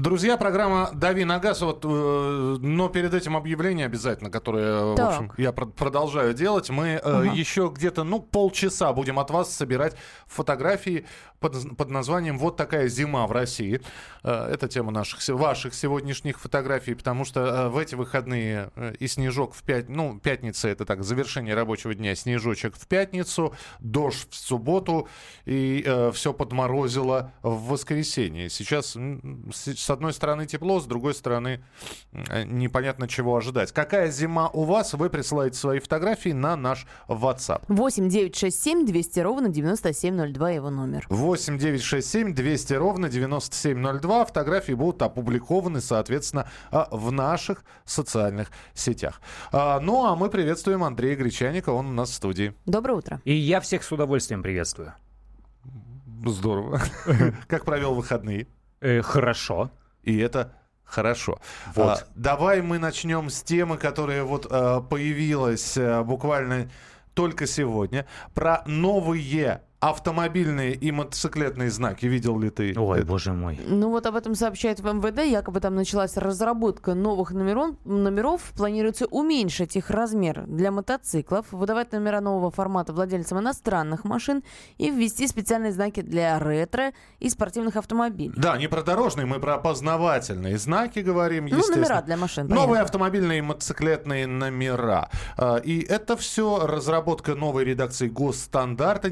Друзья, программа «Дави на газ». Вот, э, но перед этим объявление обязательно, которое, Так. в общем, я пр- продолжаю делать. Мы э, еще где-то, ну, полчаса будем от вас собирать фотографии под, под названием «Вот такая зима в России». Э, это тема наших, ваших сегодняшних фотографий, потому что э, в эти выходные э, и снежок в пять, ну, пятница это так, завершение рабочего дня, снежочек в пятницу, дождь в субботу, и все подморозило в воскресенье. Сейчас, с, одной стороны, тепло, с другой стороны, э, непонятно чего ожидать. Какая зима у вас? Вы присылаете свои фотографии на наш WhatsApp. 8 967 200 ровно 9702 его номер. 8 967 200 ровно 9702. Фотографии будут опубликованы, соответственно, а, в наших социальных сетях. А, Ну, а мы приветствуем Андрея Гречаника, он у нас в студии. Доброе утро. И я всех с удовольствием приветствую. Здорово. Как провел выходные? Э, хорошо. И это хорошо. Вот. А, давай мы начнем с темы, которая вот а, появилась а, буквально только сегодня. Про новые автомобильные и мотоциклетные знаки. Видел ли ты? Ой, это? боже мой. Ну вот об этом сообщают в МВД. Якобы там началась разработка новых номеров. номеров. Планируется уменьшить их размер для мотоциклов, выдавать номера нового формата владельцам иностранных машин и ввести специальные знаки для ретро и спортивных автомобилей. Да, не про дорожные, мы про опознавательные знаки говорим, Ну, номера для машин. Новые понятно. автомобильные и мотоциклетные номера. А, И это все разработка новой редакции госстандарта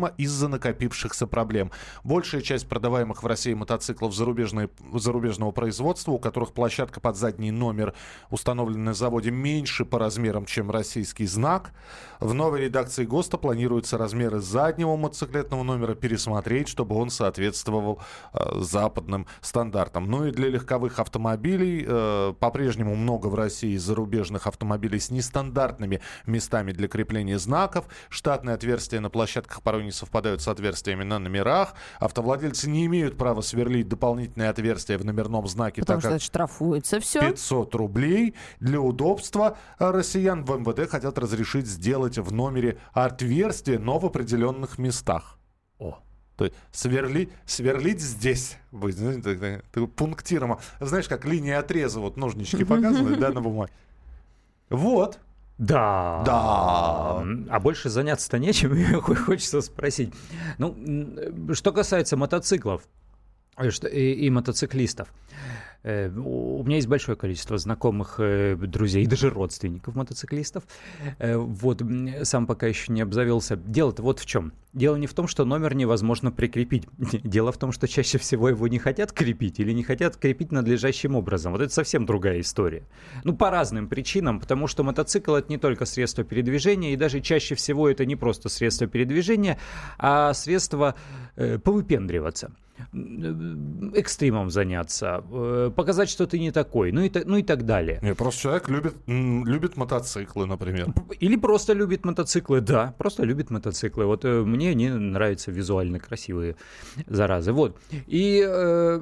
необходима из-за накопившихся проблем. Большая часть продаваемых в России мотоциклов зарубежной- зарубежного производства, у которых площадка под задний номер установлена на заводе меньше по размерам, чем российский знак. В новой редакции ГОСТа планируется размеры заднего мотоциклетного номера пересмотреть, чтобы он соответствовал э, западным стандартам. Ну и для легковых автомобилей э, по-прежнему много в России зарубежных автомобилей с нестандартными местами для крепления знаков. Штатные отверстия на площадках порой не совпадают с отверстиями на номерах. Автовладельцы не имеют права сверлить дополнительные отверстия в номерном знаке, Потому так что как штрафуется все. 500 рублей. Для удобства э, россиян в МВД хотят разрешить сделать в номере отверстия, но в определенных местах. О. То есть сверлить, сверлить здесь. Вы знаете, пунктиром. Знаешь, как линия отреза, вот ножнички показывают, да, на бумаге. Вот. Да. Да. А больше заняться-то нечем, хочется спросить. Ну, что касается мотоциклов э, и, и мотоциклистов. Э, У меня есть большое количество знакомых, э, друзей даже родственников мотоциклистов. Э, Вот, сам пока еще не обзавелся. Дело-то вот в чем. Дело не в том, что номер невозможно прикрепить. Дело в том, что чаще всего его не хотят крепить или не хотят крепить надлежащим образом. Вот это совсем другая история. Ну, по разным причинам, потому что мотоцикл это не только средство передвижения, и даже чаще всего это не просто средство передвижения, а средство э, повыпендриваться экстримом заняться, э, показать, что ты не такой, ну и, ну и так далее. Не, просто человек любит, любит мотоциклы, например. Или просто любит мотоциклы, да, просто любит мотоциклы. Вот э, мне они нравятся визуально красивые заразы. Вот. И э,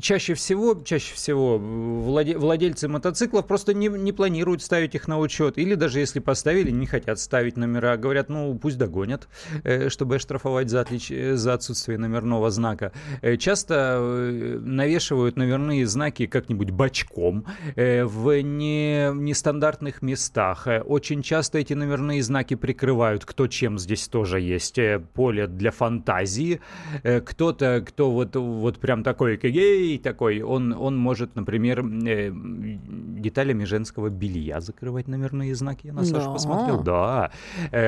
чаще всего, чаще всего владе- владельцы мотоциклов просто не, не планируют ставить их на учет. Или даже если поставили, не хотят ставить номера. Говорят, ну пусть догонят, э, чтобы оштрафовать за, отлич- э, за отсутствие номерного знака. Э, Часто э, навешивают номерные знаки как-нибудь бочком, э, в не, нестандартных местах. Очень часто эти номерные знаки прикрывают, кто чем здесь тоже есть. Поле для фантазии. Кто-то, кто вот, вот прям такой, эй, такой, он, он может, например, деталями женского белья закрывать номерные знаки. Я на Сашу Да. посмотрел. Да.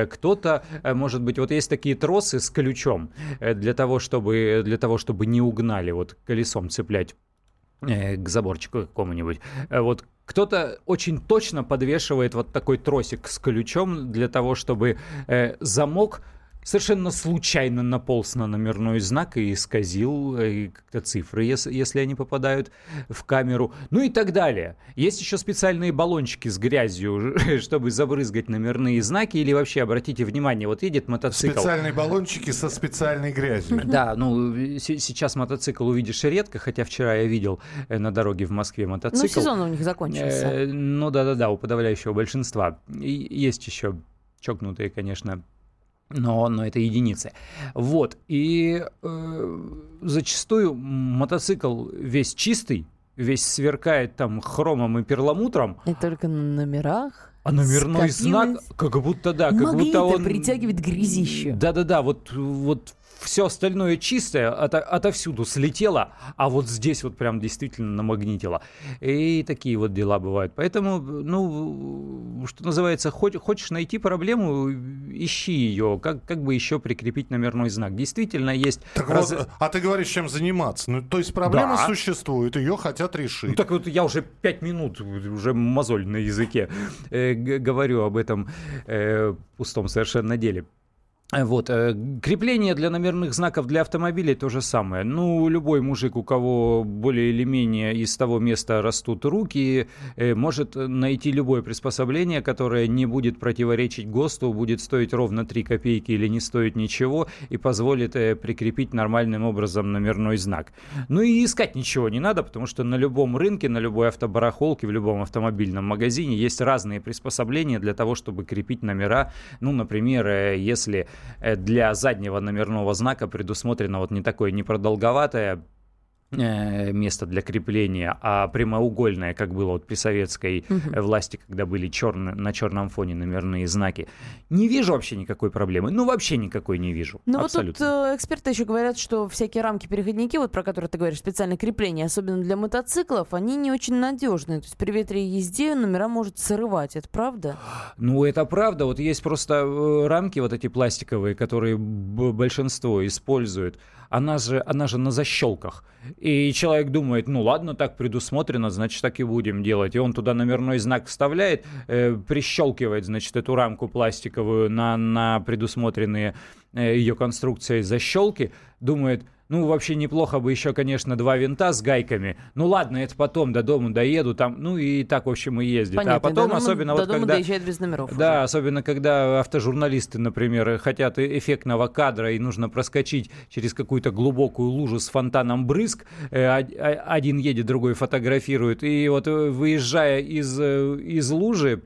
Кто-то, может быть, вот есть такие тросы с ключом для того, чтобы, для того, чтобы не угнали, вот колесом цеплять э, к заборчику какому-нибудь. Э, Вот кто-то очень точно подвешивает вот такой тросик с ключом для того, чтобы э, замок совершенно случайно наполз на номерной знак и исказил э, как-то цифры, если, если они попадают в камеру, ну и так далее. Есть еще специальные баллончики с грязью, чтобы забрызгать номерные знаки, или вообще, обратите внимание, вот едет мотоцикл. Специальные баллончики со специальной грязью. Да, ну сейчас мотоцикл увидишь редко, хотя вчера я видел э, на дороге в Москве мотоцикл. Ну, сезон у них закончился. Э, ну да-да-да, у подавляющего большинства. И есть еще чокнутые, конечно, но, но это единицы. Вот. И э, зачастую мотоцикл весь чистый, весь сверкает там хромом и перламутром. И только на номерах. А номерной знак, как будто да, как будто он притягивает грязище. Да-да-да, вот вот все остальное чистое ото, отовсюду слетело, а вот здесь вот прям действительно намагнитило. И такие вот дела бывают. Поэтому, ну, что называется, хоть, хочешь найти проблему, ищи ее, как, как бы еще прикрепить номерной знак. Действительно есть... Так раз... вот, а ты говоришь, чем заниматься? Ну, то есть проблема да. существует, ее хотят решить. Ну, так вот я уже пять минут, уже мозоль на языке, э, говорю об этом э, пустом совершенно деле. Вот, э, крепление для номерных знаков для автомобилей то же самое. Ну, любой мужик, у кого более или менее из того места растут руки, э, может найти любое приспособление, которое не будет противоречить ГОСТу, будет стоить ровно 3 копейки или не стоит ничего, и позволит э, прикрепить нормальным образом номерной знак. Ну и искать ничего не надо, потому что на любом рынке, на любой автобарахолке, в любом автомобильном магазине есть разные приспособления для того, чтобы крепить номера. Ну, например, если Э, для заднего номерного знака предусмотрено вот не такое непродолговатое Э, место для крепления, а прямоугольное, как было вот при советской угу. власти, когда были черные, на черном фоне номерные знаки. Не вижу вообще никакой проблемы. Ну, вообще никакой не вижу. Ну, вот тут э, эксперты еще говорят, что всякие рамки-переходники, вот про которые ты говоришь, специальное крепление, особенно для мотоциклов, они не очень надежные. То есть при ветре и езде номера может срывать. Это правда? Ну, это правда. Вот есть просто э, рамки вот эти пластиковые, которые большинство используют она же, она же на защелках. И человек думает, ну ладно, так предусмотрено, значит, так и будем делать. И он туда номерной знак вставляет, э, прищелкивает, значит, эту рамку пластиковую на, на предусмотренные э, ее конструкцией защелки, думает, ну, вообще неплохо бы еще, конечно, два винта с гайками. Ну ладно, это потом до дома доеду, там, ну и так, в общем, и ездит. Понятно, а потом, до особенно до вот дома когда... доезжает без номеров. Да, уже. особенно когда автожурналисты, например, хотят эффектного кадра и нужно проскочить через какую-то глубокую лужу с фонтаном брызг. Э, один едет, другой фотографирует. И вот э, выезжая из, э, из лужи,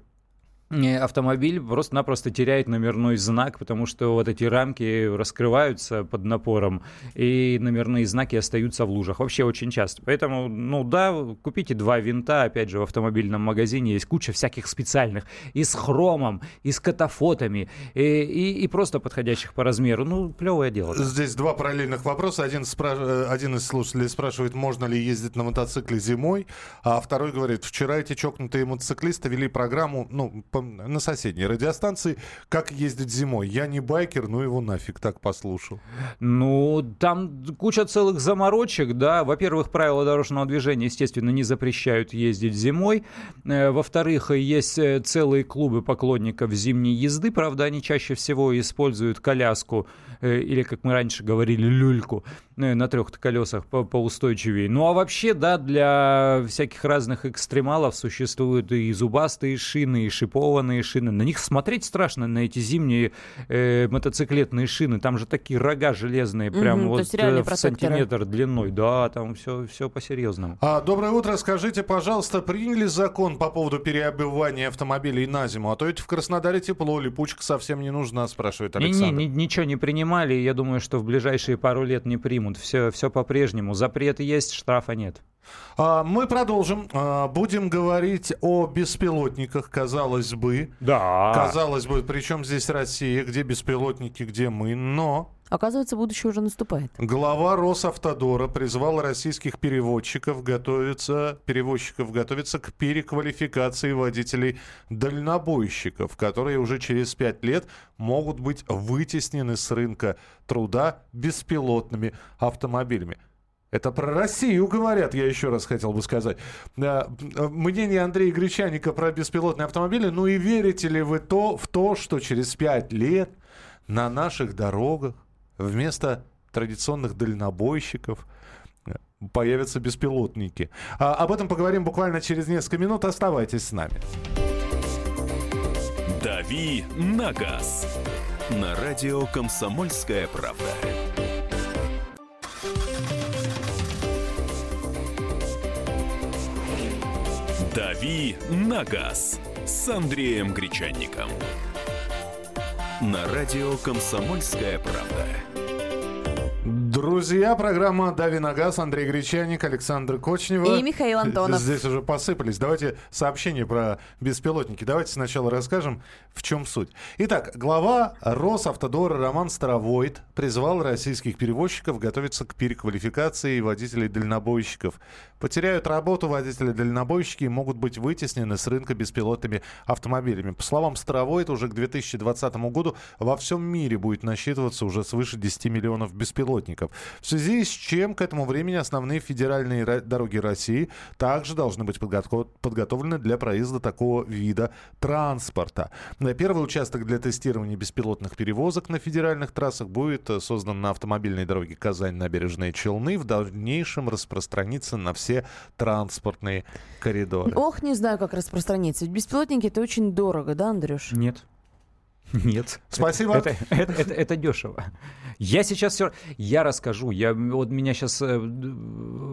автомобиль просто-напросто теряет номерной знак, потому что вот эти рамки раскрываются под напором, и номерные знаки остаются в лужах. Вообще очень часто. Поэтому, ну да, купите два винта, опять же, в автомобильном магазине есть куча всяких специальных, и с хромом, и с катафотами, и, и, и просто подходящих по размеру. Ну, клевое дело. Здесь два параллельных вопроса. Один, спра... Э, один из слушателей спрашивает, можно ли ездить на мотоцикле зимой, а второй говорит, вчера эти чокнутые мотоциклисты вели программу, ну, по, на соседней радиостанции «Как ездить зимой». Я не байкер, ну его нафиг так послушал. Ну, там куча целых заморочек, да. Во-первых, правила дорожного движения, естественно, не запрещают ездить зимой. Э, во-вторых, есть э, целые клубы поклонников зимней езды. Правда, они чаще всего используют коляску э, или, как мы раньше говорили, люльку на трех колесах по поустойчивее. Ну а вообще, да, для всяких разных экстремалов существуют и зубастые шины, и шипованные шины. На них смотреть страшно, на эти зимние э, мотоциклетные шины. Там же такие рога железные, прям угу, вот э, в сантиметр длиной. Да, там все, все по-серьезному. А, доброе утро. Скажите, пожалуйста, приняли закон по поводу переобивания автомобилей на зиму? А то ведь в Краснодаре тепло, липучка совсем не нужна, спрашивает Александр. Не, не, ничего не принимали. Я думаю, что в ближайшие пару лет не примут примут. Все, все по-прежнему. Запрет есть, штрафа нет. А, мы продолжим. А, будем говорить о беспилотниках, казалось бы. Да. Казалось бы, причем здесь Россия, где беспилотники, где мы, но... Оказывается, будущее уже наступает. Глава Росавтодора призвал российских переводчиков готовиться, перевозчиков готовиться к переквалификации водителей дальнобойщиков, которые уже через пять лет могут быть вытеснены с рынка труда беспилотными автомобилями. Это про Россию говорят, я еще раз хотел бы сказать. Э, мнение Андрея Гречаника про беспилотные автомобили. Ну и верите ли вы то, в то, что через пять лет на наших дорогах вместо традиционных дальнобойщиков э, появятся беспилотники. А, об этом поговорим буквально через несколько минут. Оставайтесь с нами. «Дави на газ» на радио «Комсомольская правда». «Дави на газ» с Андреем Гречанником. На радио «Комсомольская правда». Друзья, программа «Дави на газ», Андрей Гречаник, Александр Кочнева. И Михаил Антонов. Здесь уже посыпались. Давайте сообщение про беспилотники. Давайте сначала расскажем, в чем суть. Итак, глава Росавтодора Роман Старовойт призвал российских перевозчиков готовиться к переквалификации водителей-дальнобойщиков. Потеряют работу водители-дальнобойщики и могут быть вытеснены с рынка беспилотными автомобилями. По словам Старовойта, уже к 2020 году во всем мире будет насчитываться уже свыше 10 миллионов беспилотников. В связи с чем к этому времени основные федеральные дороги России также должны быть подго- подготовлены для проезда такого вида транспорта. Первый участок для тестирования беспилотных перевозок на федеральных трассах будет э, создан на автомобильной дороге Казань-Набережные Челны. В дальнейшем распространится на все транспортные коридоры. Ох, не знаю, как распространиться. Ведь беспилотники это очень дорого, да, Андрюш? Нет. Нет. Спасибо. Это, это, это, это дешево. Я сейчас все... Я расскажу. Я, вот меня сейчас... Э,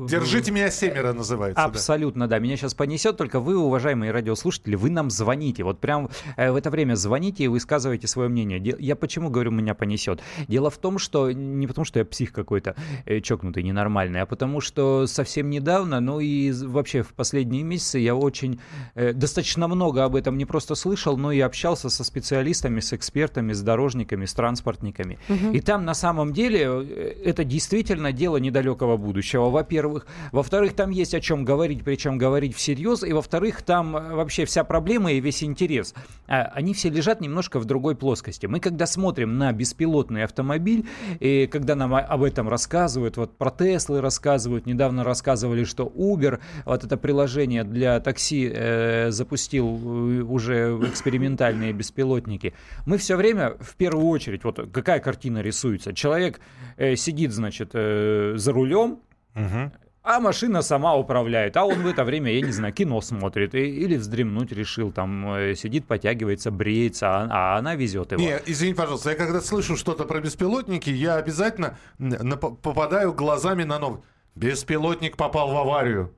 Держите меня семеро называется. Абсолютно, да. да. Меня сейчас понесет. Только вы, уважаемые радиослушатели, вы нам звоните. Вот прям э, в это время звоните и высказывайте свое мнение. Я почему говорю, меня понесет? Дело в том, что не потому, что я псих какой-то э, чокнутый, ненормальный, а потому что совсем недавно, ну и вообще в последние месяцы я очень достаточно много об этом не просто слышал, но и общался со специалистами, с экспертами, с дорожниками, с транспортниками. Угу. И там на самом деле э, это действительно дело недалекого будущего, во-первых. Во-вторых, там есть о чем говорить, причем говорить всерьез. И во-вторых, там э, вообще вся проблема и весь интерес, а, они все лежат немножко в другой плоскости. Мы когда смотрим на беспилотный автомобиль, и когда нам об этом рассказывают, вот про Теслы рассказывают, недавно рассказывали, что Uber, вот это приложение для такси э, запустил э, уже экспериментальные беспилотники, мы все время в первую очередь, вот какая картина рисуется, Человек э, сидит, значит, э, за рулем, угу. а машина сама управляет. А он в это время, я не знаю, кино смотрит и, или вздремнуть решил, там э, сидит, потягивается, бреется, а, а она везет его. Не, извини, пожалуйста, я когда слышу что-то про беспилотники, я обязательно попадаю глазами на новый. Беспилотник попал в аварию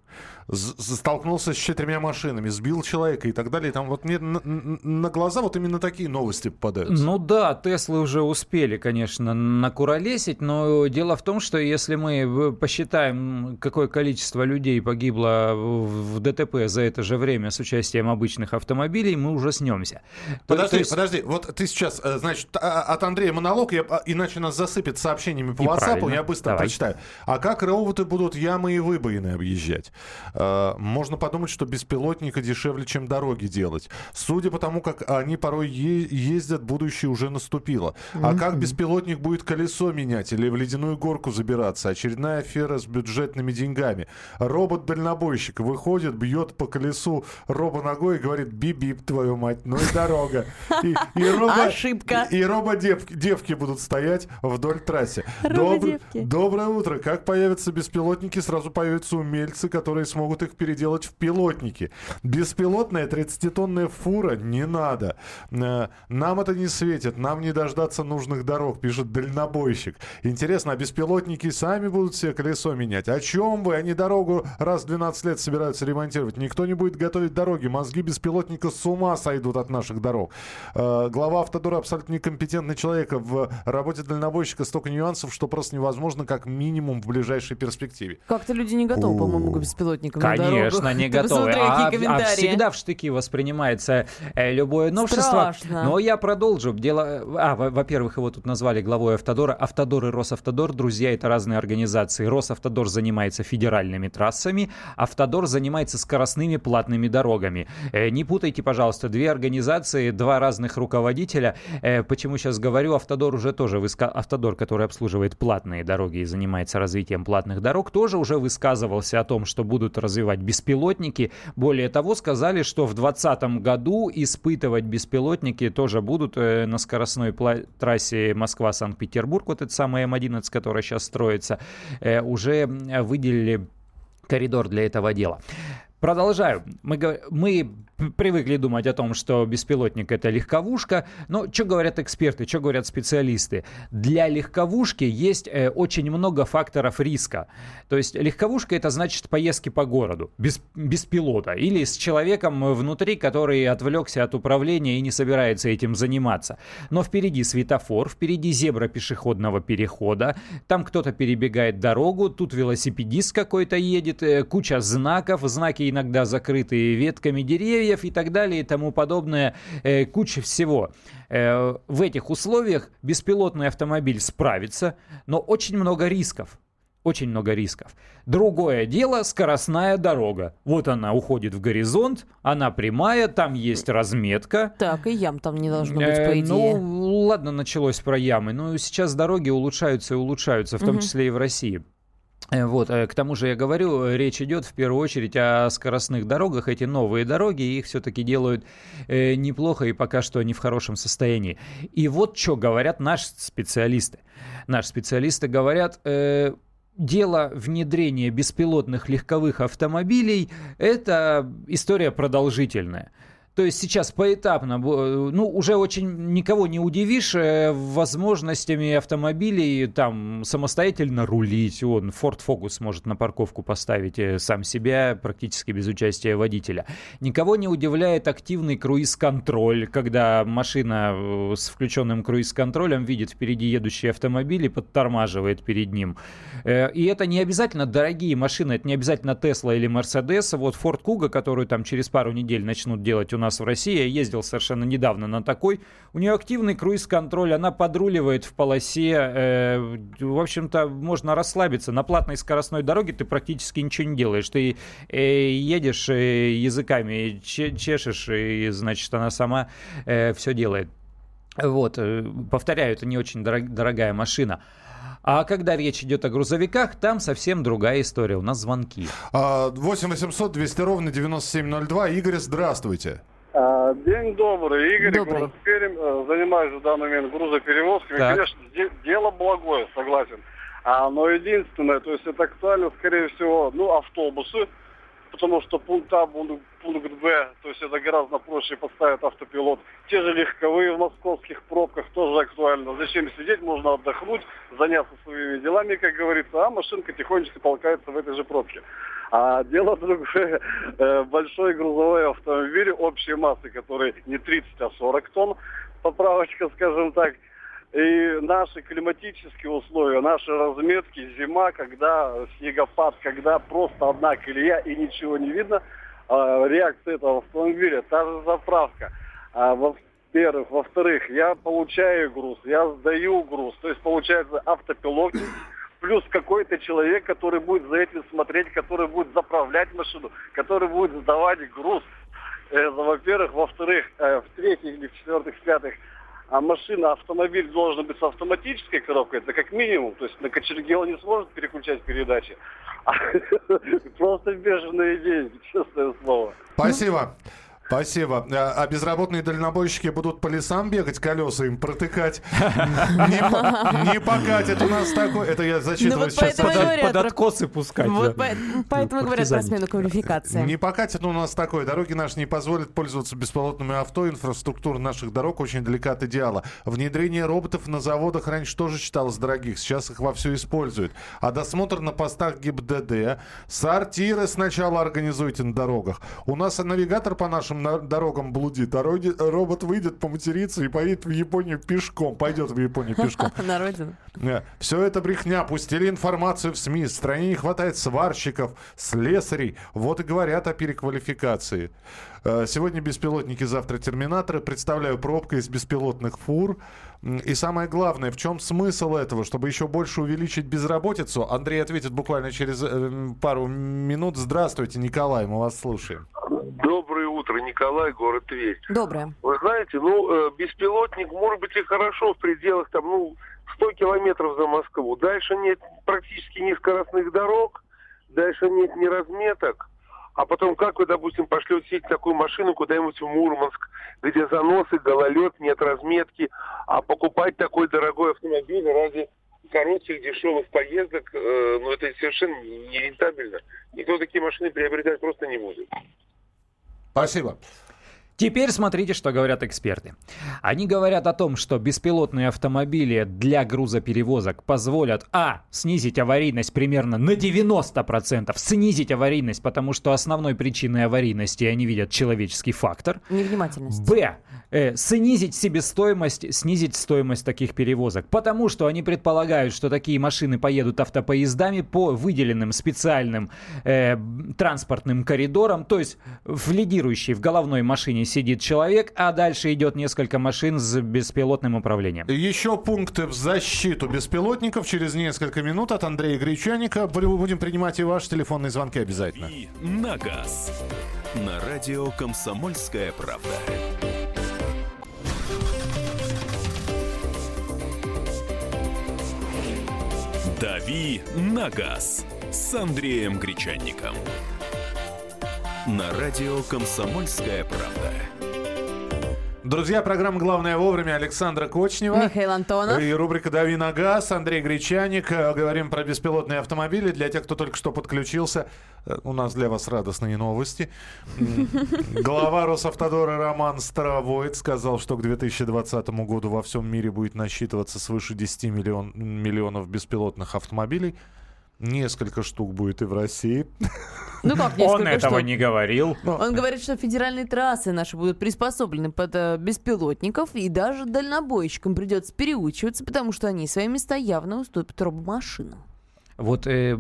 столкнулся с четырьмя машинами, сбил человека и так далее. Там вот мне на, на глаза вот именно такие новости попадаются. Ну да, Теслы уже успели, конечно, накуролесить, но дело в том, что если мы посчитаем, какое количество людей погибло в ДТП за это же время с участием обычных автомобилей, мы уже снемся. Подожди, то, есть... подожди, вот ты сейчас, э, значит, а, от Андрея монолог, я, а, иначе нас засыпет сообщениями по и WhatsApp, я быстро Давай. прочитаю. А как роботы будут ямы и выбоины объезжать? Э, можно подумать, что беспилотника дешевле, чем дороги делать. Судя по тому, как они порой ездят, будущее уже наступило. А как беспилотник будет колесо менять или в ледяную горку забираться? Очередная афера с бюджетными деньгами. Робот-дальнобойщик выходит, бьет по колесу робо ногой и говорит, бип-бип, твою мать, ну и дорога. И, и робо, Ошибка. И, робо-девки девки будут стоять вдоль трассы. Доб, доброе утро. Как появятся беспилотники, сразу появятся умельцы, которые смогут могут их переделать в пилотники. Беспилотная 30-тонная фура не надо. Э, нам это не светит, нам не дождаться нужных дорог, пишет дальнобойщик. Интересно, а беспилотники сами будут себе колесо менять? О чем вы? Они дорогу раз в 12 лет собираются ремонтировать. Никто не будет готовить дороги. Мозги беспилотника с ума сойдут от наших дорог. Э, глава автодора абсолютно некомпетентный человек. В работе дальнобойщика столько нюансов, что просто невозможно как минимум в ближайшей перспективе. Как-то люди не готовы, по-моему, к беспилотникам Конечно, не готовы. А, а всегда в штыки воспринимается э, любое новшество. Страшно. Но я продолжу. Дело... А, во-первых, его тут назвали главой Автодора. Автодор и Росавтодор, друзья, это разные организации. Росавтодор занимается федеральными трассами, Автодор занимается скоростными платными дорогами. Э, не путайте, пожалуйста, две организации, два разных руководителя. Э, почему сейчас говорю, Автодор уже тоже, выска... Автодор, который обслуживает платные дороги и занимается развитием платных дорог, тоже уже высказывался о том, что будут развивать беспилотники. Более того, сказали, что в 2020 году испытывать беспилотники тоже будут э, на скоростной трассе Москва-Санкт-Петербург, вот этот самый М11, который сейчас строится, э, уже выделили коридор для этого дела. Продолжаю. Мы, мы привыкли думать о том, что беспилотник это легковушка, но что говорят эксперты, что говорят специалисты? Для легковушки есть э, очень много факторов риска. То есть легковушка это значит поездки по городу без, без пилота или с человеком внутри, который отвлекся от управления и не собирается этим заниматься. Но впереди светофор, впереди зебра пешеходного перехода, там кто-то перебегает дорогу, тут велосипедист какой-то едет, э, куча знаков, знаки иногда закрытые ветками деревьев и так далее и тому подобное, э, куча всего. Э, в этих условиях беспилотный автомобиль справится, но очень много рисков. Очень много рисков. Другое дело скоростная дорога. Вот она уходит в горизонт, она прямая, там есть разметка. Так, и ям там не должно быть, по э, идее. Ну, ладно, началось про ямы. Но сейчас дороги улучшаются и улучшаются, в том угу. числе и в России. Э, вот, э, к тому же я говорю, речь идет в первую очередь о скоростных дорогах. Эти новые дороги, их все-таки делают э, неплохо и пока что они в хорошем состоянии. И вот что говорят наши специалисты. Наши специалисты говорят, э, дело внедрения беспилотных легковых автомобилей – это история продолжительная. То есть сейчас поэтапно, ну, уже очень никого не удивишь э, возможностями автомобилей там самостоятельно рулить. Он Ford Focus может на парковку поставить э, сам себя практически без участия водителя. Никого не удивляет активный круиз-контроль, когда машина э, с включенным круиз-контролем видит впереди едущий автомобиль и подтормаживает перед ним. И это не обязательно дорогие машины, это не обязательно Tesla или Mercedes. Вот Ford Kuga, которую там через пару недель начнут делать у нас нас в России. Я ездил совершенно недавно на такой. У нее активный круиз-контроль, она подруливает в полосе. Э, в общем-то, можно расслабиться. На платной скоростной дороге ты практически ничего не делаешь. Ты э, едешь э, языками, чешешь, и, значит, она сама э, все делает. Вот, э, повторяю, это не очень дорог, дорогая машина. А когда речь идет о грузовиках, там совсем другая история. У нас звонки. 8 800 200 ровно 9702. Игорь, здравствуйте. А, день добрый, Игорь, добрый. город Пермь. Занимаюсь в данный момент грузоперевозками. Так. Конечно, де- дело благое, согласен. А, но единственное, то есть это актуально, скорее всего, ну, автобусы, потому что пункт А, пункт, пункт Б, то есть это гораздо проще поставить автопилот. Те же легковые в московских пробках тоже актуально. Зачем сидеть, можно отдохнуть, заняться своими делами, как говорится, а машинка тихонечко толкается в этой же пробке. А дело другое, э, большой грузовой автомобиль общей массы, который не 30, а 40 тонн, поправочка, скажем так, и наши климатические условия, наши разметки, зима, когда снегопад, когда просто одна колея и ничего не видно, а, реакция этого автомобиля, та же заправка. А, во-первых. Во-вторых, я получаю груз, я сдаю груз. То есть получается автопилот плюс какой-то человек, который будет за этим смотреть, который будет заправлять машину, который будет сдавать груз. Это, во-первых. Во-вторых, э, в-третьих или в-четвертых, в-пятых, а машина, автомобиль должен быть с автоматической коробкой, это как минимум. То есть на кочерге он не сможет переключать передачи. Просто бешеные деньги, честное слово. Спасибо. Спасибо. А, а безработные дальнобойщики будут по лесам бегать, колеса им протыкать. Не покатит у нас такой. Это я зачитываю ну сейчас. Под откосы пускать. Поэтому говорят про смену квалификации. Не покатит у нас такой. Дороги наши не позволят пользоваться беспилотными авто. Инфраструктура наших дорог очень далека от идеала. Внедрение роботов на заводах раньше тоже считалось дорогих. Сейчас их вовсю используют. А досмотр на постах ГИБДД. Сортиры сначала организуйте на дорогах. У нас навигатор по нашим нашим дорогам блудит, а робот выйдет поматериться и поедет в Японию пешком. Пойдет в Японию пешком. На родину. Все это брехня. Пустили информацию в СМИ. В стране не хватает сварщиков, слесарей. Вот и говорят о переквалификации. Э, сегодня беспилотники, завтра терминаторы. Представляю пробка из беспилотных фур. И самое главное, в чем смысл этого, чтобы еще больше увеличить безработицу? Андрей ответит буквально через э, пару минут. Здравствуйте, Николай, мы вас слушаем. Доброе утро, Николай, город Тверь. Доброе. Вы знаете, ну, э, беспилотник может быть и хорошо в пределах там, ну, 100 километров за Москву. Дальше нет практически ни скоростных дорог, дальше нет ни разметок. а потом как вы, допустим, пошлете такую машину куда-нибудь в Мурманск, где заносы, гололед, нет разметки, а покупать такой дорогой автомобиль ради коротких, дешевых поездок, э, ну это совершенно нерентабельно. Никто такие машины приобретать просто не будет. Спасибо. Теперь смотрите, что говорят эксперты. Они говорят о том, что беспилотные автомобили для грузоперевозок позволят, а, снизить аварийность примерно на 90%, снизить аварийность, потому что основной причиной аварийности они видят человеческий фактор. Невнимательность. Б, э, снизить себестоимость, снизить стоимость таких перевозок, потому что они предполагают, что такие машины поедут автопоездами по выделенным специальным э, транспортным коридорам, то есть в лидирующей в головной машине сидит человек, а дальше идет несколько машин с беспилотным управлением. Еще пункты в защиту беспилотников через несколько минут от Андрея Гречаника. Будем принимать и ваши телефонные звонки обязательно. И на газ. На радио «Комсомольская правда». «Дави на газ» с Андреем Гречанником. На радио «Комсомольская правда». Друзья, программа «Главное вовремя» Александра Кочнева. Михаил Антонов. И рубрика «Дави на газ». Андрей Гречаник. Э, говорим про беспилотные автомобили. Для тех, кто только что подключился, э, у нас для вас радостные новости. Глава Росавтодора Роман Старовойт сказал, что к 2020 году во всем мире будет насчитываться свыше 10 миллион, миллионов беспилотных автомобилей. Несколько штук будет и в России. Ну как Он этого штук? не говорил. Он говорит, что федеральные трассы наши будут приспособлены под э, беспилотников, и даже дальнобойщикам придется переучиваться, потому что они свои места явно уступят робомашинам. Вот э,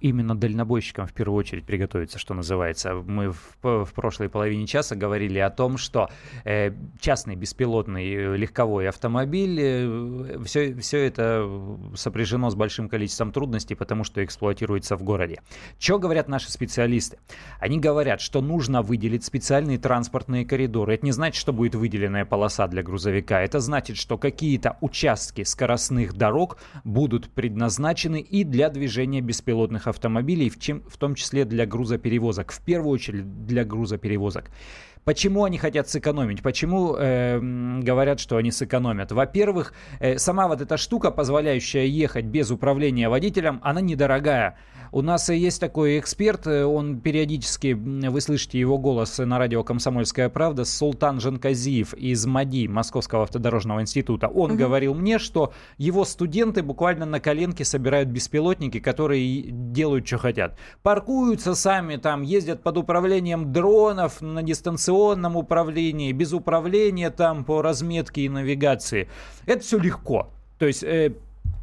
именно дальнобойщикам в первую очередь приготовиться, что называется. Мы в, в прошлой половине часа говорили о том, что э, частный беспилотный э, легковой автомобиль, э, все, все это сопряжено с большим количеством трудностей, потому что эксплуатируется в городе. Что говорят наши специалисты? Они говорят, что нужно выделить специальные транспортные коридоры. Это не значит, что будет выделенная полоса для грузовика. Это значит, что какие-то участки скоростных дорог будут предназначены и для движения беспилотных автомобилей, в, чем, в том числе для грузоперевозок, в первую очередь для грузоперевозок. Почему они хотят сэкономить? Почему э, говорят, что они сэкономят? Во-первых, э, сама вот эта штука, позволяющая ехать без управления водителем, она недорогая. У нас есть такой эксперт, э, он периодически, вы слышите его голос на радио «Комсомольская правда», Султан Жанказиев из МАДИ, Московского автодорожного института. Он угу. говорил мне, что его студенты буквально на коленке собирают беспилотники, которые делают, что хотят. Паркуются сами, там ездят под управлением дронов на дистанционном управлении, без управления там по разметке и навигации. Это все легко. То есть э,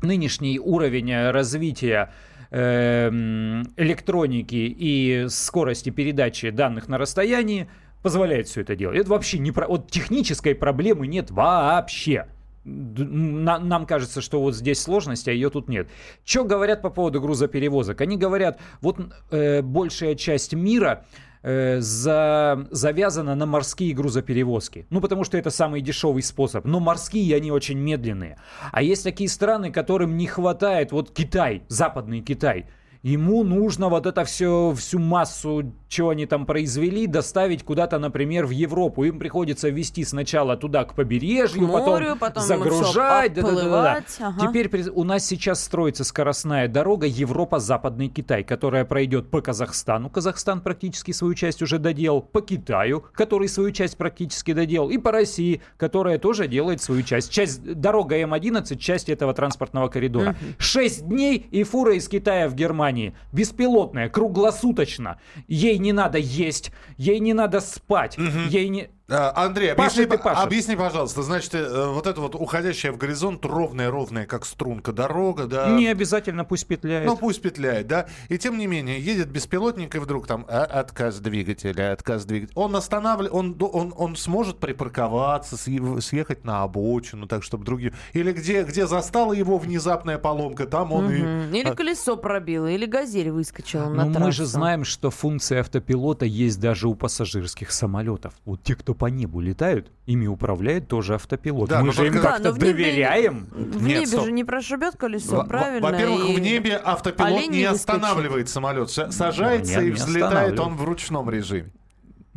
нынешний уровень развития Эм, электроники и скорости передачи данных на расстоянии позволяет все это делать. Это вообще не про... Вот технической проблемы нет вообще. Нам кажется, что вот здесь сложность, а ее тут нет. Что говорят по поводу грузоперевозок? Они говорят, вот э, большая часть мира э, за, завязана на морские грузоперевозки. Ну, потому что это самый дешевый способ. Но морские, они очень медленные. А есть такие страны, которым не хватает, вот Китай, западный Китай, ему нужно вот это все, всю массу что они там произвели, доставить куда-то, например, в Европу. Им приходится везти сначала туда, к побережью, к морю, потом, потом загружать. Да, да, да, да. Ага. Теперь у нас сейчас строится скоростная дорога Европа-Западный Китай, которая пройдет по Казахстану. Казахстан практически свою часть уже доделал. По Китаю, который свою часть практически доделал. И по России, которая тоже делает свою часть. Часть дорога М11, часть этого транспортного коридора. Шесть дней и фура из Китая в Германии. Беспилотная, круглосуточно. Ей не надо есть, ей не надо спать, угу. ей не... А, Андрей, объясни, Паша, объясни, пожалуйста, значит, э, вот это вот уходящая в горизонт ровная-ровная, как струнка дорога, да? Не обязательно пусть петляет. Ну, пусть петляет, да. И тем не менее, едет беспилотник, и вдруг там а, отказ двигателя, отказ двигателя. Он останавливает, он, он, он сможет припарковаться, съехать на обочину, так, чтобы другие... Или где, где застала его внезапная поломка, там он угу. и... Или колесо пробило, или газель выскочила на Но мы же знаем, что функция автопилота есть даже у пассажирских самолетов. Вот те, кто по небу летают, ими управляет тоже автопилот. Да, Мы же им как-то да, доверяем. В небе Нет, же не прошибет колесо, в, правильно? Во-первых, и... в небе автопилот не останавливает самолет. Сажается и взлетает он в ручном режиме.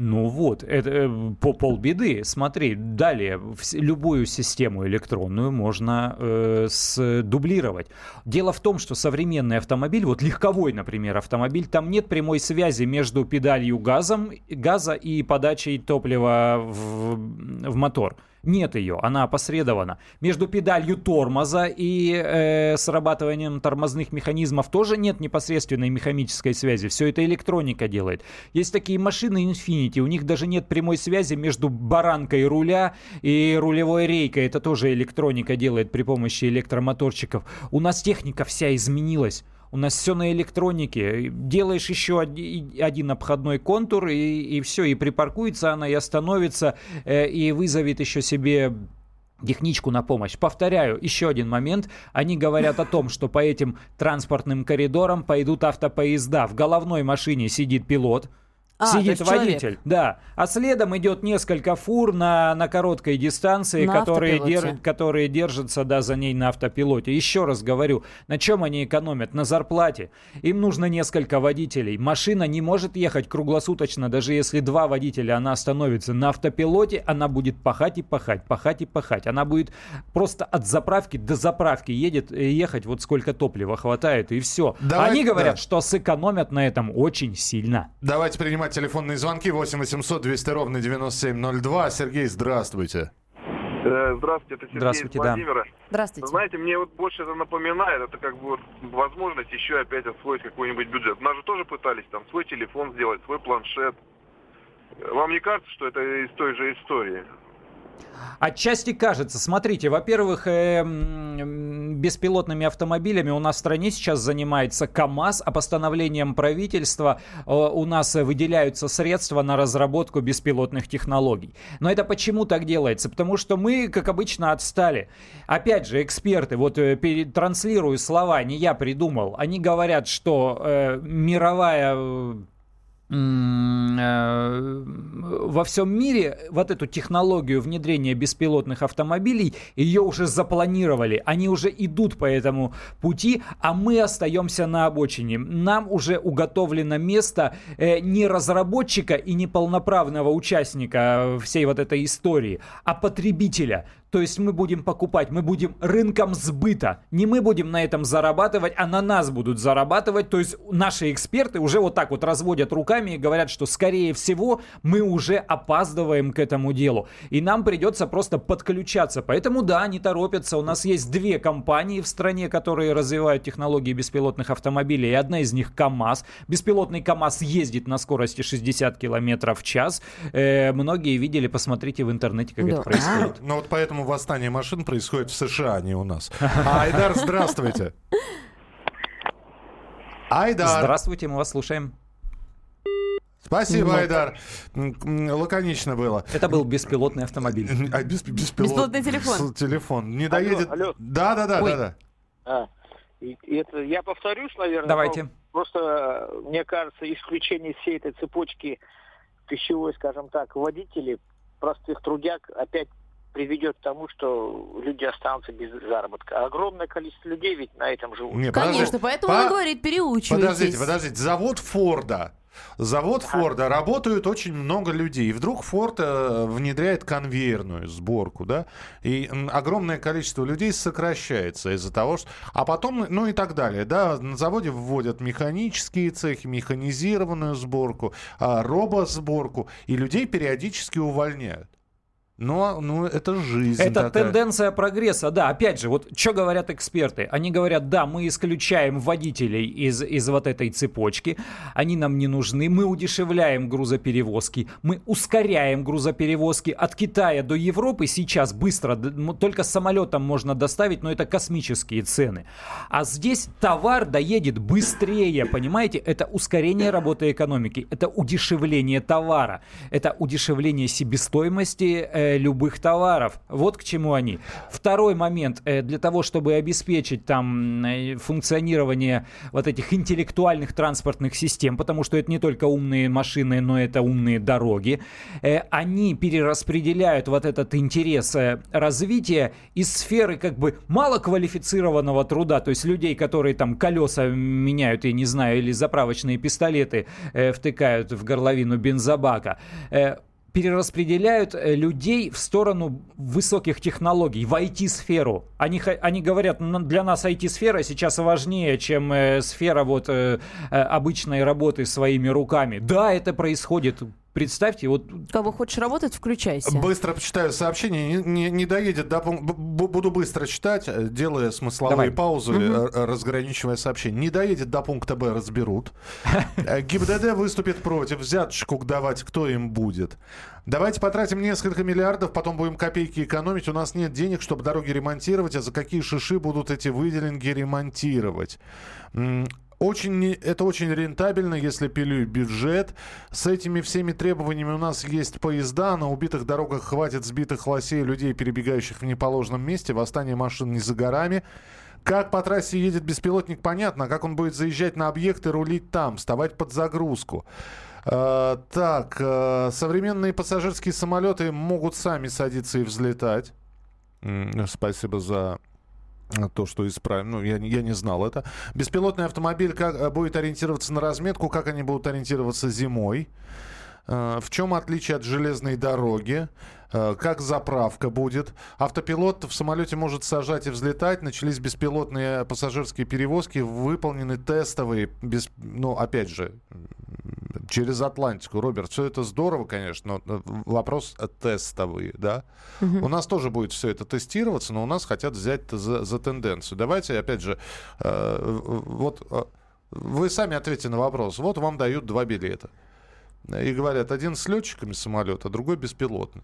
Ну вот, это э, по полбеды. Смотри, далее в, любую систему электронную можно э, сдублировать. Дело в том, что современный автомобиль, вот легковой, например, автомобиль, там нет прямой связи между педалью газом, газа и подачей топлива в, в мотор. Нет ее, она опосредована. Между педалью тормоза и э, срабатыванием тормозных механизмов тоже нет непосредственной механической связи. Все это электроника делает. Есть такие машины Infinity, у них даже нет прямой связи между баранкой руля и рулевой рейкой. Это тоже электроника делает при помощи электромоторчиков. У нас техника вся изменилась. У нас все на электронике. Делаешь еще один обходной контур, и, и все, и припаркуется она, и остановится, э, и вызовет еще себе техничку на помощь. Повторяю, еще один момент. Они говорят о том, что по этим транспортным коридорам пойдут автопоезда. В головной машине сидит пилот, а, сидит водитель, человек. да. А следом идет несколько фур на, на короткой дистанции, на которые, дер, которые держатся да, за ней на автопилоте. Еще раз говорю, на чем они экономят? На зарплате. Им нужно несколько водителей. Машина не может ехать круглосуточно, даже если два водителя она остановится. На автопилоте она будет пахать и пахать, пахать и пахать. Она будет просто от заправки до заправки едет, э, ехать вот сколько топлива хватает и все. Давай, они говорят, да. что сэкономят на этом очень сильно. Давайте принимать принимать телефонные звонки 8 800 200 ровно 9702. Сергей, здравствуйте. Э, здравствуйте, это Сергей Здравствуйте, из Владимира. Да. Здравствуйте. Знаете, мне вот больше это напоминает, это как бы вот возможность еще опять освоить какой-нибудь бюджет. У нас же тоже пытались там свой телефон сделать, свой планшет. Вам не кажется, что это из той же истории? Отчасти кажется. Смотрите, во-первых, э, беспилотными автомобилями у нас в стране сейчас занимается КАМАЗ, а постановлением правительства э, у нас выделяются средства на разработку беспилотных технологий. Но это почему так делается? Потому что мы, как обычно, отстали. Опять же, эксперты, вот э, транслирую слова, не я придумал, они говорят, что э, мировая э, во всем мире вот эту технологию внедрения беспилотных автомобилей, ее уже запланировали. Они уже идут по этому пути, а мы остаемся на обочине. Нам уже уготовлено место э, не разработчика и не полноправного участника всей вот этой истории, а потребителя. То есть мы будем покупать, мы будем рынком сбыта. Не мы будем на этом зарабатывать, а на нас будут зарабатывать. То есть наши эксперты уже вот так вот разводят руками и говорят, что скорее всего мы уже опаздываем к этому делу. И нам придется просто подключаться. Поэтому да, они торопятся. У нас есть две компании в стране, которые развивают технологии беспилотных автомобилей. И одна из них КАМАЗ. Беспилотный КАМАЗ ездит на скорости 60 км в час. Э, многие видели, посмотрите в интернете, как да. это происходит. Ну вот поэтому поэтому восстание машин происходит в США, а не у нас. Айдар, здравствуйте. Айдар. Здравствуйте, мы вас слушаем. Спасибо, Айдар. Лаконично было. Это был беспилотный автомобиль. А, без, беспилот... Беспилотный телефон. Телефон. Не доедет. Алло, алло. Да, да, да, Ой. да, да. А, и, это, я повторюсь, наверное. Давайте. Просто, мне кажется, исключение всей этой цепочки пищевой, скажем так, водителей, простых трудяг опять приведет к тому, что люди останутся без заработка. Огромное количество людей ведь на этом живут. Не, Конечно, поэтому По... он говорит, переучивайтесь. Подождите, подождите. Завод Форда. Завод Форда. Работают очень много людей. И вдруг Форд э, внедряет конвейерную сборку, да, и огромное количество людей сокращается из-за того, что... А потом, ну и так далее, да, на заводе вводят механические цехи, механизированную сборку, а, робосборку, и людей периодически увольняют. Но, ну, это жизнь. Это такая. тенденция прогресса, да. Опять же, вот что говорят эксперты? Они говорят, да, мы исключаем водителей из, из вот этой цепочки, они нам не нужны, мы удешевляем грузоперевозки, мы ускоряем грузоперевозки от Китая до Европы сейчас быстро, только самолетом можно доставить, но это космические цены. А здесь товар доедет быстрее, понимаете? Это ускорение работы экономики, это удешевление товара, это удешевление себестоимости любых товаров. Вот к чему они. Второй момент. Э, для того, чтобы обеспечить там э, функционирование вот этих интеллектуальных транспортных систем, потому что это не только умные машины, но это умные дороги, э, они перераспределяют вот этот интерес развития из сферы как бы малоквалифицированного труда, то есть людей, которые там колеса меняют, я не знаю, или заправочные пистолеты втыкают в горловину бензобака, перераспределяют э, людей в сторону высоких технологий, в IT-сферу. Они, они говорят, для нас IT-сфера сейчас важнее, чем э, сфера вот, э, обычной работы своими руками. Да, это происходит Представьте, вот... Кого хочешь работать, включайся. Быстро почитаю сообщение. Не, не, не доедет до пункта... Буду быстро читать, э, делая смысловые Давай. паузы, угу. разграничивая сообщение. Не доедет до пункта Б, разберут. ГИБДД выступит против. Взяточку давать кто им будет. Давайте потратим несколько миллиардов, потом будем копейки экономить. У нас нет денег, чтобы дороги ремонтировать. А за какие шиши будут эти выделенки ремонтировать? Очень, это очень рентабельно, если пилю бюджет. С этими всеми требованиями у нас есть поезда. На убитых дорогах хватит сбитых лосей людей, перебегающих в неположенном месте. Восстание машин не за горами. Как по трассе едет беспилотник, понятно. Как он будет заезжать на объекты, рулить там, вставать под загрузку. Uh, так, uh, современные пассажирские самолеты могут сами садиться и взлетать. Спасибо за то, что исправим. Ну, я, я не знал это. Беспилотный автомобиль как, э, будет ориентироваться на разметку, как они будут ориентироваться зимой. Э, в чем отличие от железной дороги? Э, как заправка будет? Автопилот в самолете может сажать и взлетать. Начались беспилотные пассажирские перевозки. Выполнены тестовые, без, ну, опять же, через Атлантику. Роберт, все это здорово, конечно, но вопрос тестовый, да? Угу. У нас тоже будет все это тестироваться, но у нас хотят взять за, за тенденцию. Давайте, опять же, э, вот э, вы сами ответьте на вопрос. Вот вам дают два билета. И говорят, один с летчиками самолета, другой беспилотный.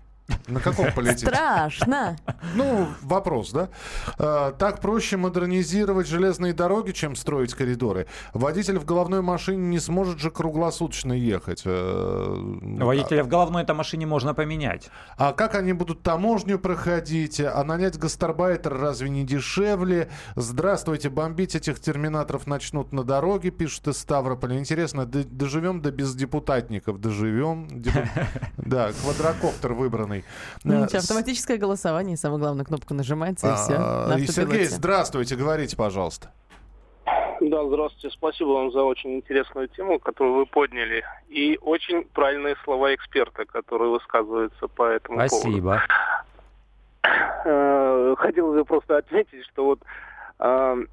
На каком полетите? Страшно. Ну, вопрос, да? А, так проще модернизировать железные дороги, чем строить коридоры. Водитель в головной машине не сможет же круглосуточно ехать. Э, Водителя в головной этой машине можно поменять. А как они будут таможню проходить? А нанять гастарбайтера разве не дешевле? Здравствуйте, бомбить этих терминаторов начнут на дороге, пишут из Ставрополя. Интересно, доживем до без депутатников? Доживем? Да, квадрокоптер выбранный самый... Ну, ничего, автоматическое голосование, самое главное, кнопку нажимается, и все. А, и Сергей, здравствуйте, говорите, пожалуйста. Да, здравствуйте. Спасибо вам за очень интересную тему, которую вы подняли. И очень правильные слова эксперта, которые высказываются по этому Спасибо. поводу. Э, хотелось бы просто отметить, что вот э,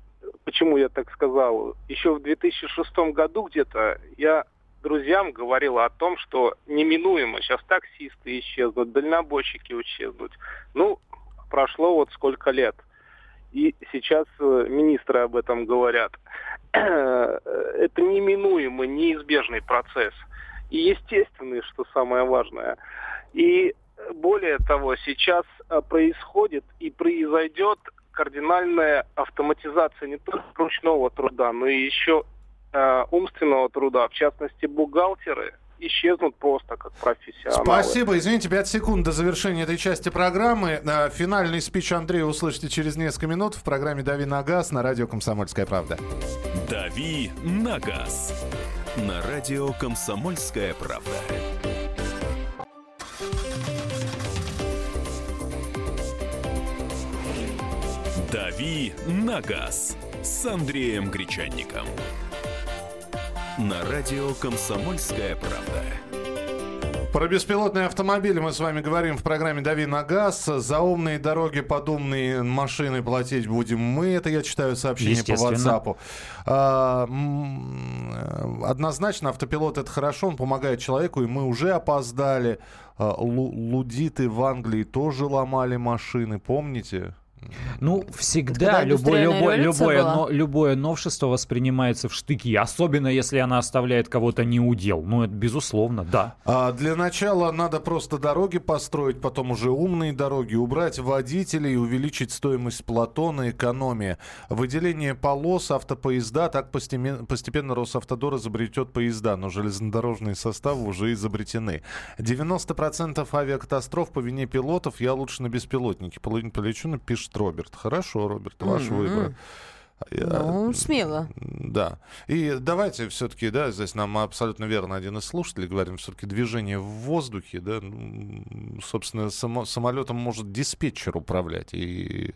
почему я так сказал. Еще в 2006 году где-то я друзьям говорила о том, что неминуемо сейчас таксисты исчезнут, дальнобойщики исчезнут. Ну, прошло вот сколько лет. И сейчас э, министры об этом говорят. Это неминуемый, неизбежный процесс. И естественный, что самое важное. И более того, сейчас э, происходит и произойдет кардинальная автоматизация не только ручного труда, но и еще э, умственного труда, в частности бухгалтеры, исчезнут просто как профессионалы. Спасибо. Извините, 5 секунд до завершения этой части программы. Э, финальный спич Андрея услышите через несколько минут в программе «Дави на газ» на радио «Комсомольская правда». «Дави на газ» на радио «Комсомольская правда». «Дави на газ» с Андреем Гречанником на радио «Комсомольская правда». Про беспилотные автомобили мы с вами говорим в программе «Дави на газ». За умные дороги под умные машины платить будем мы. Это я читаю сообщение по WhatsApp. А, однозначно автопилот это хорошо, он помогает человеку, и мы уже опоздали. А, лудиты в Англии тоже ломали машины, помните? Ну, всегда любое, любое, любое, но, любое новшество воспринимается в штыки, особенно если она оставляет кого-то неудел. Ну, это безусловно, да. А для начала надо просто дороги построить, потом уже умные дороги, убрать водителей, увеличить стоимость платона, экономия. Выделение полос, автопоезда, так постепенно, постепенно Росавтодор изобретет поезда, но железнодорожные составы уже изобретены. 90% авиакатастроф по вине пилотов, я лучше на беспилотнике полечу, напишет Роберт. Хорошо, Роберт, ваш mm-hmm. выбор. Ну, смело. Да. И давайте все-таки, да, здесь нам абсолютно верно один из слушателей говорим, все-таки движение в воздухе, да, собственно, само, самолетом может диспетчер управлять и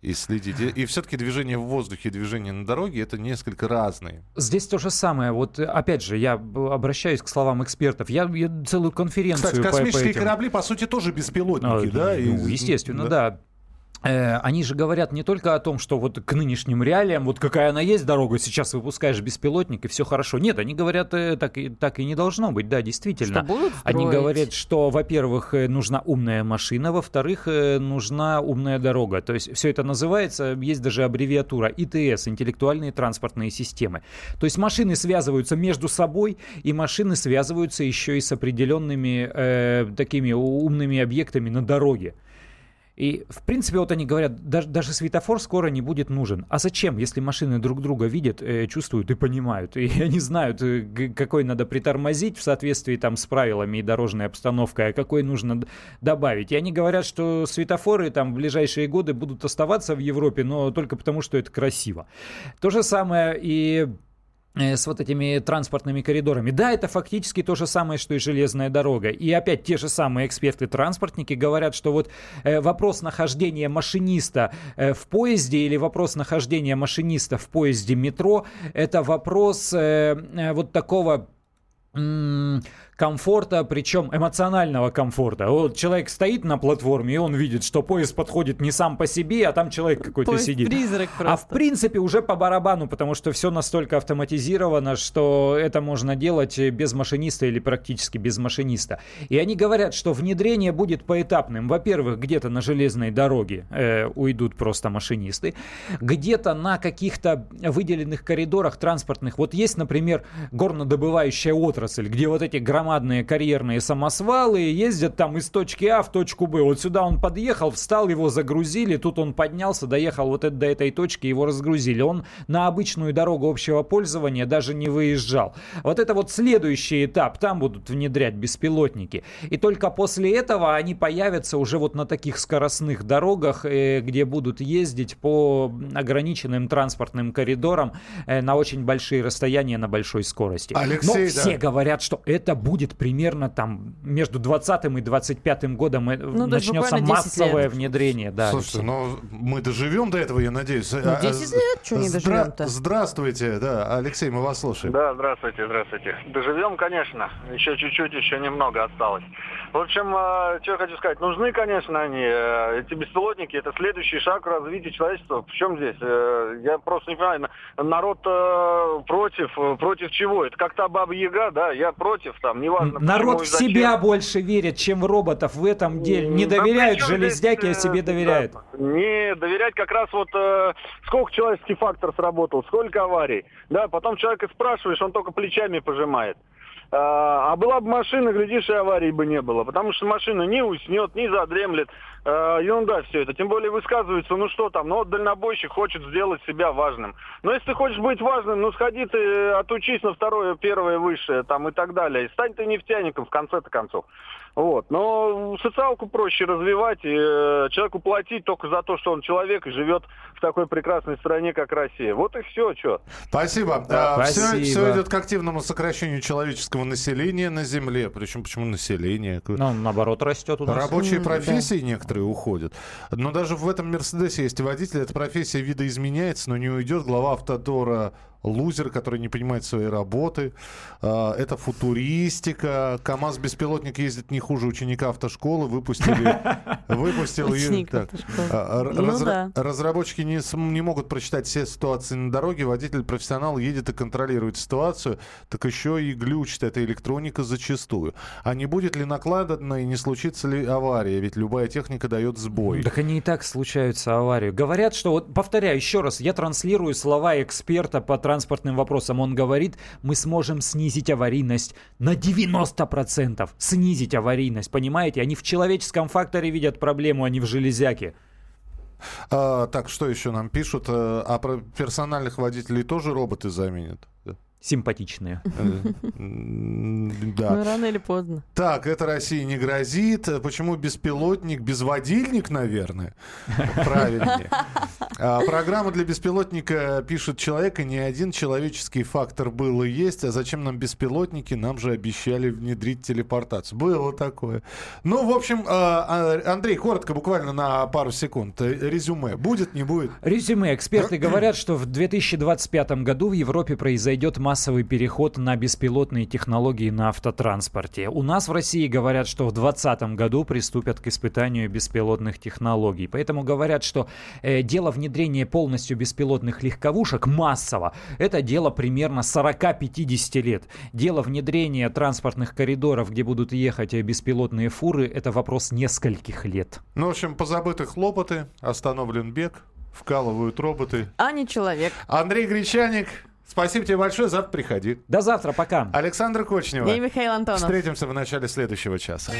и следить. И, и все-таки движение в воздухе и движение на дороге это несколько разные. Здесь то же самое. Вот опять же, я обращаюсь к словам экспертов. Я, я целую конференцию. Кстати, космические по, по этим... корабли, по сути, тоже беспилотники, а, да? Ну, и... естественно, да. да. Э, они же говорят не только о том, что вот к нынешним реалиям, вот какая она есть дорога, сейчас выпускаешь беспилотник и все хорошо. Нет, они говорят, э, так и, так и не должно быть, да, действительно. Что будут они говорят, что, во-первых, э, нужна умная машина, во-вторых, нужна умная дорога. То есть все это называется, есть даже аббревиатура ИТС, интеллектуальные транспортные системы. То есть машины связываются между собой, и машины связываются еще и с определенными э, такими умными объектами на дороге. И, в принципе, вот они говорят, даже, даже светофор скоро не будет нужен. А зачем, если машины друг друга видят, э, чувствуют и понимают? И они знают, э, какой надо притормозить в соответствии там с правилами и дорожной обстановкой, а какой нужно добавить. И они говорят, что светофоры там в ближайшие годы будут оставаться в Европе, но только потому, что это красиво. То же самое и с вот этими транспортными коридорами. Да, это фактически то же самое, что и железная дорога. И опять те же самые эксперты-транспортники говорят, что вот э, вопрос нахождения машиниста э, в поезде или вопрос нахождения машиниста в поезде метро, это вопрос э, э, вот такого комфорта, причем эмоционального комфорта. Вот человек стоит на платформе, и он видит, что поезд подходит не сам по себе, а там человек какой-то поезд сидит. Призрак просто. А в принципе уже по барабану, потому что все настолько автоматизировано, что это можно делать без машиниста или практически без машиниста. И они говорят, что внедрение будет поэтапным. Во-первых, где-то на железной дороге э, уйдут просто машинисты, где-то на каких-то выделенных коридорах транспортных. Вот есть, например, горнодобывающая отрасль, где вот эти громадные громадные карьерные самосвалы, ездят там из точки А в точку Б. Вот сюда он подъехал, встал, его загрузили, тут он поднялся, доехал вот это, до этой точки, его разгрузили. Он на обычную дорогу общего пользования даже не выезжал. Вот это вот следующий этап, там будут внедрять беспилотники. И только после этого они появятся уже вот на таких скоростных дорогах, э, где будут ездить по ограниченным транспортным коридорам э, на очень большие расстояния, на большой скорости. Алексей, Но все говорят, что это будет будет примерно там между 20 и 25 годом э, ну, начнется массовое лет. внедрение. Да, Слушайте, ну мы доживем до этого, я надеюсь. Ну, 10 лет, что не доживем-то? Здравствуйте, да, Алексей, мы вас слушаем. Да, здравствуйте, здравствуйте. Доживем, конечно, еще чуть-чуть, еще немного осталось. В общем, э, что я хочу сказать, нужны, конечно, они, э, эти беспилотники, это следующий шаг развития человечества. В чем здесь? Я просто не понимаю, народ против, против чего? Это как то Баба Яга, да, я против, там, неважно. Народ в себя больше верит, чем в роботов в этом деле. Не доверяют да, железяки, здесь, а себе доверяют. Да, не доверять как раз вот э, сколько человеческий фактор сработал, сколько аварий. Да, потом человека спрашиваешь, он только плечами пожимает. А, а была бы машина, глядишь, и аварий бы не было. Потому что машина не уснет, не задремлет. А, ерунда все это. Тем более высказывается, ну что там, ну вот дальнобойщик хочет сделать себя важным. Но если ты хочешь быть важным, ну сходи ты, отучись на второе, первое, высшее там и так далее. И стань ты нефтяником в конце-то концов. Вот. Но социалку проще развивать, и э, человеку платить только за то, что он человек и живет в такой прекрасной стране, как Россия. Вот и все, что. Спасибо. Да, а, Все, все идет к активному сокращению человеческого населения на Земле. Причем почему население? Ну, наоборот, растет у нас. Рабочие профессии да. некоторые уходят. Но даже в этом Мерседесе есть водитель. Эта профессия видоизменяется, но не уйдет. Глава автодора лузер, который не понимает своей работы. А, это футуристика. КАМАЗ-беспилотник ездит не хуже ученика автошколы. Выпустили... Выпустил ее... А, ну разработчики не, не могут прочитать все ситуации на дороге. Водитель-профессионал едет и контролирует ситуацию. Так еще и глючит эта электроника зачастую. А не будет ли накладно и не случится ли авария? Ведь любая техника дает сбой. Так они и так случаются аварии. Говорят, что... Вот, повторяю еще раз, я транслирую слова эксперта по транспортным вопросам. Он говорит, мы сможем снизить аварийность на 90%. Снизить аварийность, понимаете? Они в человеческом факторе видят проблему, а не в железяке. А, так, что еще нам пишут? Э, а про персональных водителей тоже роботы заменят? Симпатичные. Да. Ну, рано или поздно. Так, это России не грозит. Почему беспилотник? Безводильник, наверное. Правильнее. А, программа для беспилотника пишет человек, и не один человеческий фактор был и есть. А зачем нам беспилотники? Нам же обещали внедрить телепортацию. Было такое. Ну, в общем, а, а, Андрей, коротко, буквально на пару секунд. Резюме. Будет, не будет? Резюме. Эксперты говорят, что в 2025 году в Европе произойдет массовый переход на беспилотные технологии на автотранспорте. У нас в России говорят, что в 2020 году приступят к испытанию беспилотных технологий. Поэтому говорят, что э, дело внедрения полностью беспилотных легковушек массово, это дело примерно 40-50 лет. Дело внедрения транспортных коридоров, где будут ехать э, беспилотные фуры, это вопрос нескольких лет. Ну, в общем, позабыты хлопоты, остановлен бег, вкалывают роботы. А не человек. Андрей Гречаник, Спасибо тебе большое. Завтра приходи. До завтра. Пока. Александр Кочнева. И Михаил Антонов. Встретимся в начале следующего часа.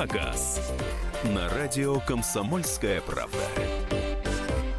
На газ» на радио «Комсомольская правда».